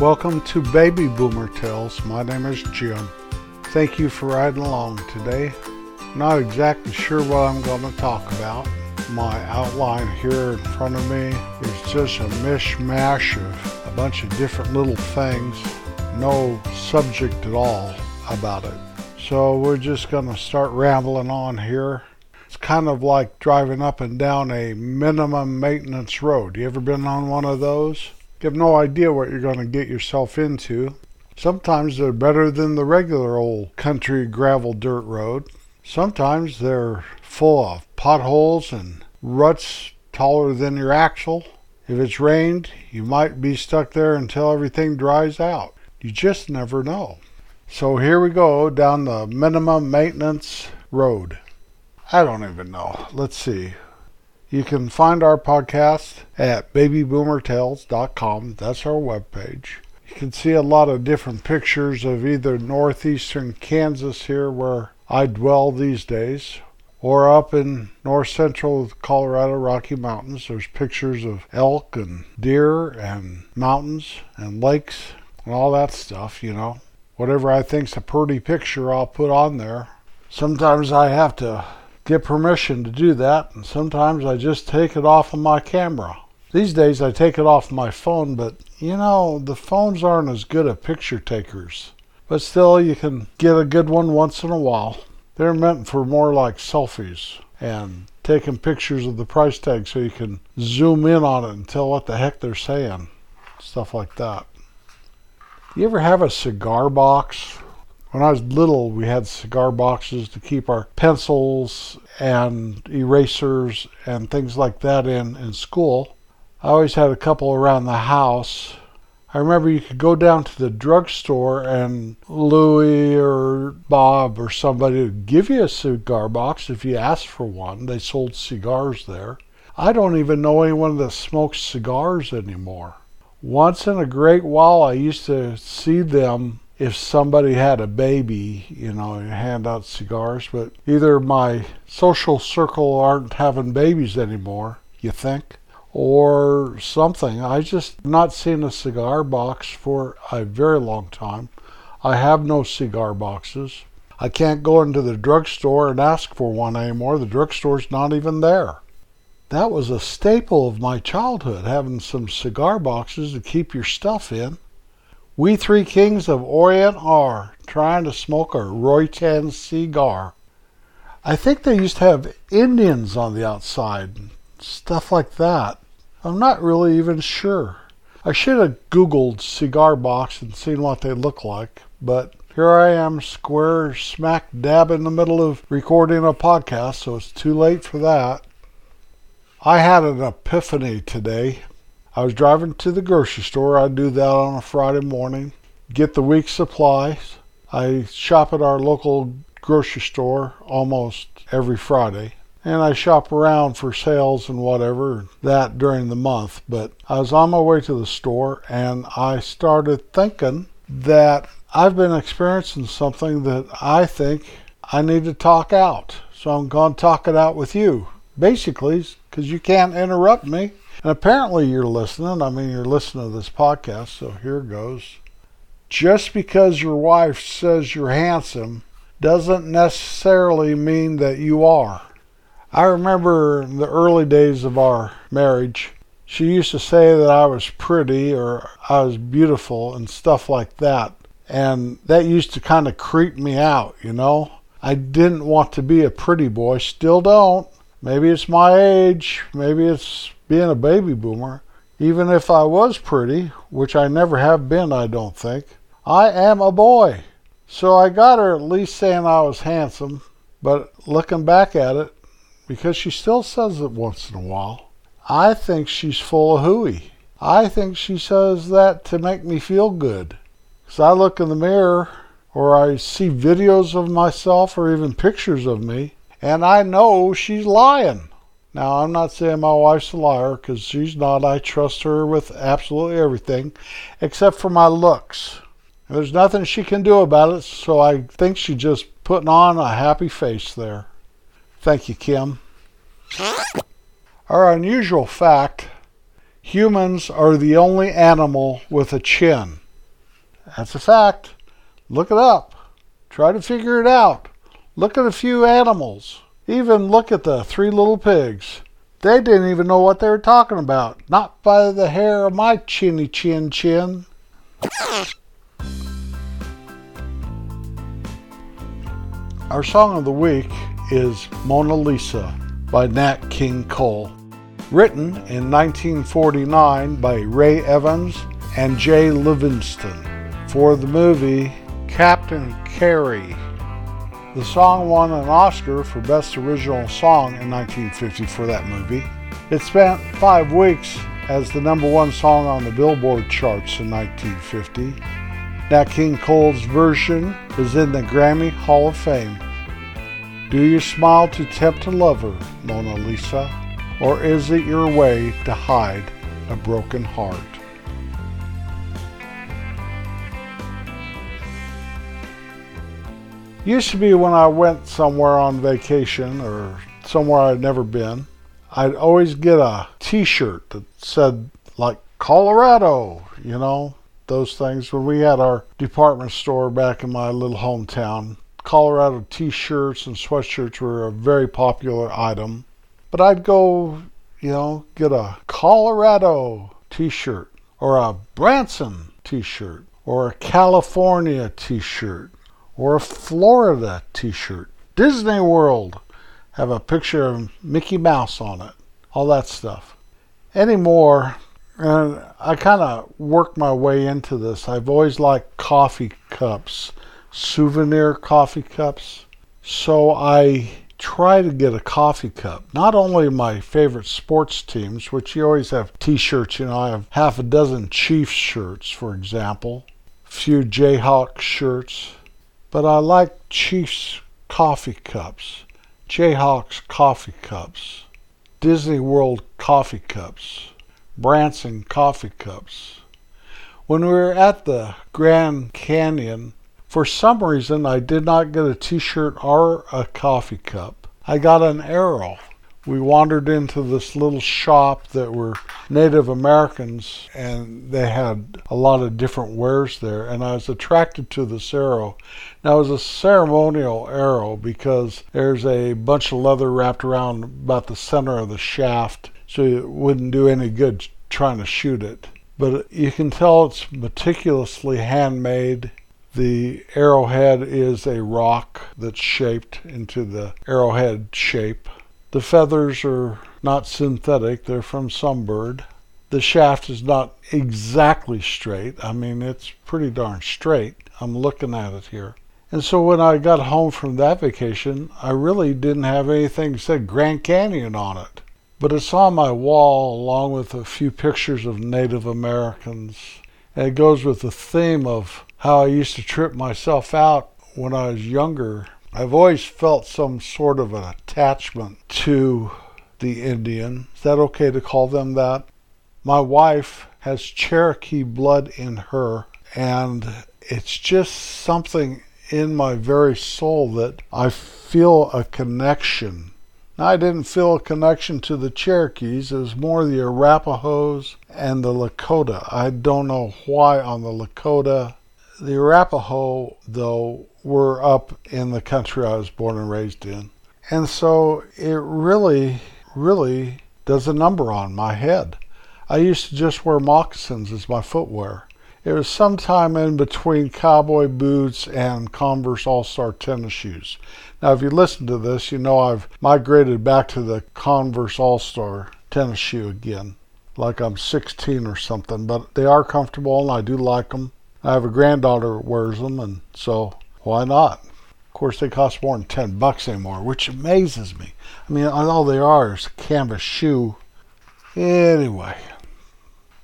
Welcome to Baby Boomer Tales. My name is Jim. Thank you for riding along today. Not exactly sure what I'm going to talk about. My outline here in front of me is just a mishmash of a bunch of different little things, no subject at all about it. So we're just going to start rambling on here. It's kind of like driving up and down a minimum maintenance road. You ever been on one of those? You have no idea what you're going to get yourself into. Sometimes they're better than the regular old country gravel dirt road. Sometimes they're full of potholes and ruts taller than your axle. If it's rained, you might be stuck there until everything dries out. You just never know. So here we go down the minimum maintenance road. I don't even know. Let's see. You can find our podcast at babyboomertales.com. That's our webpage. You can see a lot of different pictures of either northeastern Kansas here where I dwell these days, or up in north central Colorado Rocky Mountains. There's pictures of elk and deer and mountains and lakes and all that stuff, you know. Whatever I think's a pretty picture, I'll put on there. Sometimes I have to get permission to do that, and sometimes I just take it off of my camera. These days I take it off my phone, but you know, the phones aren't as good at picture takers. But still, you can get a good one once in a while. They're meant for more like selfies and taking pictures of the price tag so you can zoom in on it and tell what the heck they're saying. Stuff like that. You ever have a cigar box when I was little, we had cigar boxes to keep our pencils and erasers and things like that in in school. I always had a couple around the house. I remember you could go down to the drugstore and Louie or Bob or somebody would give you a cigar box if you asked for one. They sold cigars there. I don't even know anyone that smokes cigars anymore. Once in a great while, I used to see them if somebody had a baby, you know, hand out cigars, but either my social circle aren't having babies anymore, you think, or something. I just not seen a cigar box for a very long time. I have no cigar boxes. I can't go into the drugstore and ask for one anymore. The drugstore's not even there. That was a staple of my childhood, having some cigar boxes to keep your stuff in. We three kings of Orient are trying to smoke a Roi-Tan cigar. I think they used to have Indians on the outside, stuff like that. I'm not really even sure. I should have Googled cigar box and seen what they look like, but here I am, square smack dab in the middle of recording a podcast, so it's too late for that. I had an epiphany today. I was driving to the grocery store. I do that on a Friday morning, get the week's supplies. I shop at our local grocery store almost every Friday. And I shop around for sales and whatever that during the month. But I was on my way to the store and I started thinking that I've been experiencing something that I think I need to talk out. So I'm going to talk it out with you. Basically, because you can't interrupt me. And apparently you're listening. I mean, you're listening to this podcast, so here goes. Just because your wife says you're handsome doesn't necessarily mean that you are. I remember the early days of our marriage, she used to say that I was pretty or I was beautiful and stuff like that. And that used to kind of creep me out, you know? I didn't want to be a pretty boy, still don't. Maybe it's my age, maybe it's being a baby boomer, even if I was pretty, which I never have been, I don't think, I am a boy. So I got her at least saying I was handsome, but looking back at it, because she still says it once in a while, I think she's full of hooey. I think she says that to make me feel good. Because I look in the mirror, or I see videos of myself, or even pictures of me, and I know she's lying. Now, I'm not saying my wife's a liar because she's not. I trust her with absolutely everything except for my looks. And there's nothing she can do about it, so I think she's just putting on a happy face there. Thank you, Kim. Our unusual fact humans are the only animal with a chin. That's a fact. Look it up. Try to figure it out. Look at a few animals. Even look at the three little pigs. They didn't even know what they were talking about. Not by the hair of my chinny chin chin. Our song of the week is Mona Lisa by Nat King Cole. Written in 1949 by Ray Evans and Jay Livingston for the movie Captain Carey. The song won an Oscar for Best Original Song in 1950 for that movie. It spent five weeks as the number one song on the Billboard charts in 1950. Nat King Cole's version is in the Grammy Hall of Fame. Do you smile to tempt a lover, Mona Lisa, or is it your way to hide a broken heart? Used to be when I went somewhere on vacation or somewhere I'd never been, I'd always get a t shirt that said, like, Colorado, you know, those things. When we had our department store back in my little hometown, Colorado t shirts and sweatshirts were a very popular item. But I'd go, you know, get a Colorado t shirt or a Branson t shirt or a California t shirt or a Florida t shirt. Disney World, have a picture of Mickey Mouse on it, all that stuff. Anymore, and I kind of work my way into this. I've always liked coffee cups, souvenir coffee cups. So I try to get a coffee cup. Not only my favorite sports teams, which you always have t shirts, you know, I have half a dozen Chiefs shirts, for example, a few Jayhawk shirts, but I like Chiefs coffee cups, Jayhawks coffee cups, Disney World coffee cups, Branson coffee cups. When we were at the Grand Canyon, for some reason I did not get a t shirt or a coffee cup. I got an arrow we wandered into this little shop that were Native Americans and they had a lot of different wares there and I was attracted to this arrow. Now it was a ceremonial arrow because there's a bunch of leather wrapped around about the center of the shaft so it wouldn't do any good trying to shoot it. But you can tell it's meticulously handmade. The arrowhead is a rock that's shaped into the arrowhead shape. The feathers are not synthetic, they're from some bird. The shaft is not exactly straight. I mean, it's pretty darn straight. I'm looking at it here. And so when I got home from that vacation, I really didn't have anything said Grand Canyon on it. But it's on my wall along with a few pictures of Native Americans. And it goes with the theme of how I used to trip myself out when I was younger I've always felt some sort of an attachment to the Indian. Is that okay to call them that? My wife has Cherokee blood in her, and it's just something in my very soul that I feel a connection. Now, I didn't feel a connection to the Cherokees, it was more the Arapahoes and the Lakota. I don't know why on the Lakota. The Arapaho, though, were up in the country I was born and raised in. And so it really, really does a number on my head. I used to just wear moccasins as my footwear. It was sometime in between cowboy boots and Converse All Star tennis shoes. Now, if you listen to this, you know I've migrated back to the Converse All Star tennis shoe again, like I'm 16 or something. But they are comfortable and I do like them. I have a granddaughter that wears them, and so why not? Of course, they cost more than 10 bucks anymore, which amazes me. I mean, all they are is a canvas shoe. Anyway,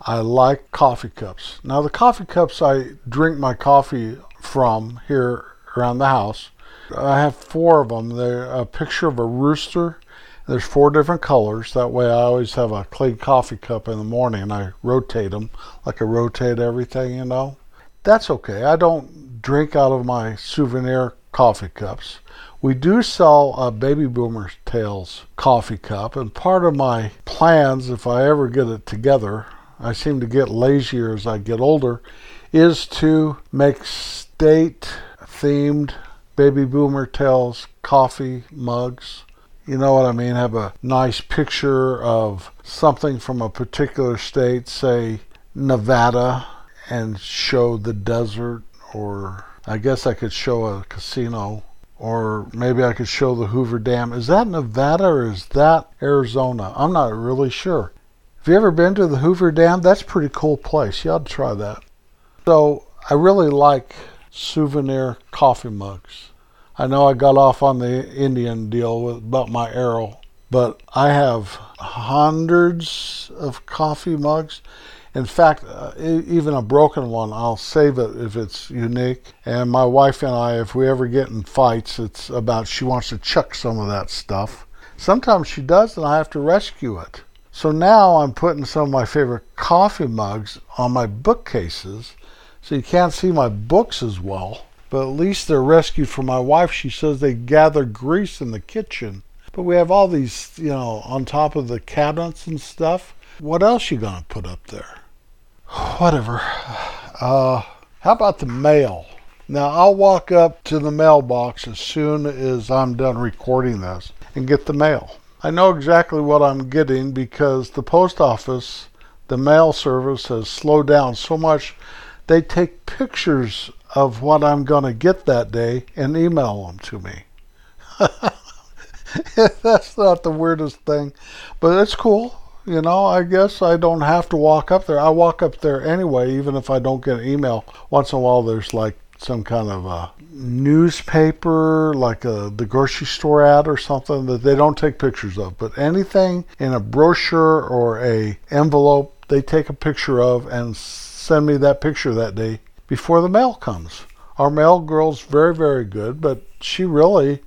I like coffee cups. Now, the coffee cups I drink my coffee from here around the house, I have four of them. They're a picture of a rooster. There's four different colors. That way, I always have a clean coffee cup in the morning and I rotate them like I rotate everything, you know. That's okay. I don't drink out of my souvenir coffee cups. We do sell a Baby Boomer Tales coffee cup, and part of my plans, if I ever get it together, I seem to get lazier as I get older, is to make state themed baby boomer tales coffee mugs. You know what I mean? Have a nice picture of something from a particular state, say Nevada, and show the desert, or I guess I could show a casino, or maybe I could show the Hoover Dam. Is that Nevada or is that Arizona? I'm not really sure. Have you ever been to the Hoover Dam? That's a pretty cool place. You ought to try that. So I really like souvenir coffee mugs. I know I got off on the Indian deal with, about my arrow, but I have hundreds of coffee mugs. In fact, uh, even a broken one, I'll save it if it's unique. And my wife and I, if we ever get in fights, it's about she wants to chuck some of that stuff. Sometimes she does, and I have to rescue it. So now I'm putting some of my favorite coffee mugs on my bookcases so you can't see my books as well. But at least they're rescued from my wife. She says they gather grease in the kitchen. But we have all these, you know, on top of the cabinets and stuff. What else you gonna put up there? Whatever. Uh, how about the mail? Now I'll walk up to the mailbox as soon as I'm done recording this and get the mail. I know exactly what I'm getting because the post office, the mail service has slowed down so much they take pictures of what I'm going to get that day and email them to me. That's not the weirdest thing, but it's cool. You know, I guess I don't have to walk up there. I walk up there anyway, even if I don't get an email. Once in a while, there's like some kind of a newspaper, like a the grocery store ad or something that they don't take pictures of. But anything in a brochure or a envelope, they take a picture of and send me that picture that day before the mail comes. Our mail girl's very, very good, but she really,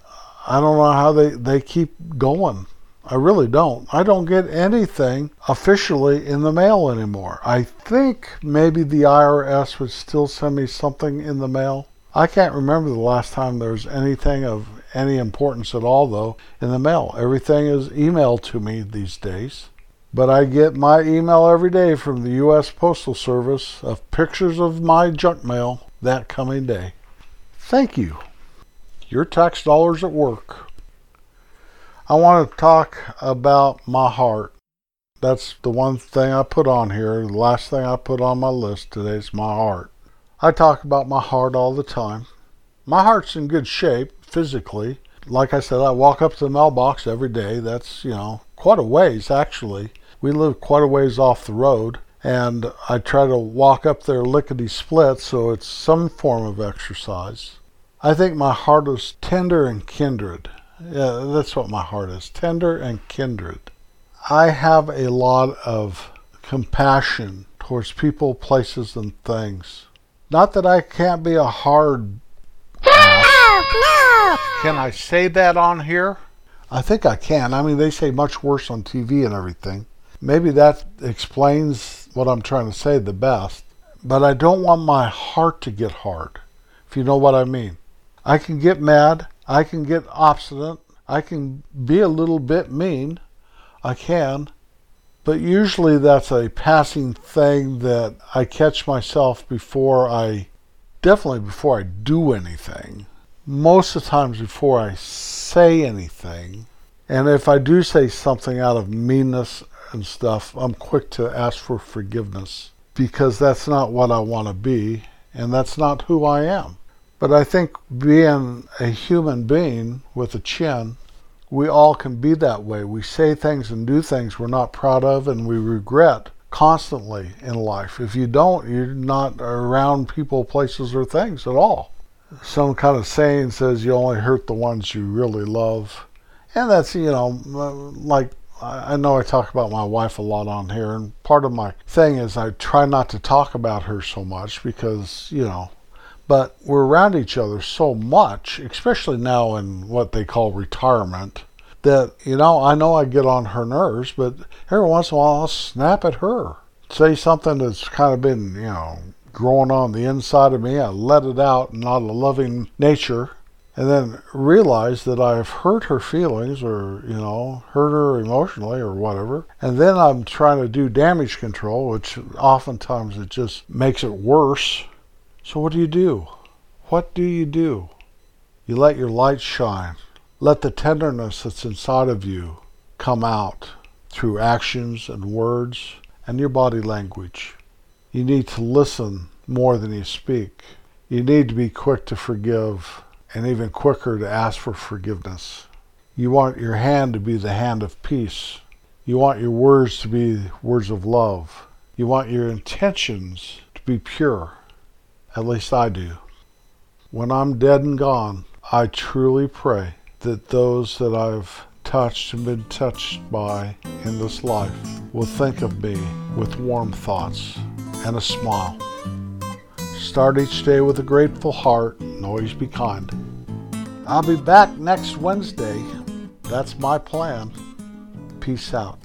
I don't know how they, they keep going. I really don't. I don't get anything officially in the mail anymore. I think maybe the IRS would still send me something in the mail. I can't remember the last time there was anything of any importance at all, though, in the mail. Everything is emailed to me these days. But I get my email every day from the U.S. Postal Service of pictures of my junk mail that coming day. Thank you. Your tax dollars at work. I want to talk about my heart. That's the one thing I put on here. The last thing I put on my list today is my heart. I talk about my heart all the time. My heart's in good shape physically. Like I said, I walk up to the mailbox every day. That's, you know, quite a ways actually we live quite a ways off the road, and I try to walk up there lickety split, so it's some form of exercise. I think my heart is tender and kindred. Yeah, that's what my heart is tender and kindred. I have a lot of compassion towards people, places, and things. Not that I can't be a hard. No, no. Can I say that on here? I think I can. I mean, they say much worse on TV and everything. Maybe that explains what I'm trying to say the best. But I don't want my heart to get hard, if you know what I mean. I can get mad. I can get obstinate. I can be a little bit mean. I can. But usually that's a passing thing that I catch myself before I, definitely before I do anything. Most of the times before I say anything. And if I do say something out of meanness and stuff, I'm quick to ask for forgiveness because that's not what I want to be and that's not who I am. But I think being a human being with a chin, we all can be that way. We say things and do things we're not proud of and we regret constantly in life. If you don't, you're not around people, places, or things at all. Some kind of saying says you only hurt the ones you really love. And that's, you know, like I know I talk about my wife a lot on here, and part of my thing is I try not to talk about her so much because, you know, but we're around each other so much, especially now in what they call retirement, that, you know, I know I get on her nerves, but every once in a while I'll snap at her. Say something that's kind of been, you know, growing on the inside of me. I let it out, not a loving nature, and then realize that I've hurt her feelings or, you know, hurt her emotionally or whatever. And then I'm trying to do damage control, which oftentimes it just makes it worse. So what do you do? What do you do? You let your light shine. Let the tenderness that's inside of you come out through actions and words and your body language. You need to listen more than you speak. You need to be quick to forgive and even quicker to ask for forgiveness. You want your hand to be the hand of peace. You want your words to be words of love. You want your intentions to be pure. At least I do. When I'm dead and gone, I truly pray that those that I've touched and been touched by in this life will think of me with warm thoughts and a smile. Start each day with a grateful heart and always be kind. I'll be back next Wednesday. That's my plan. Peace out.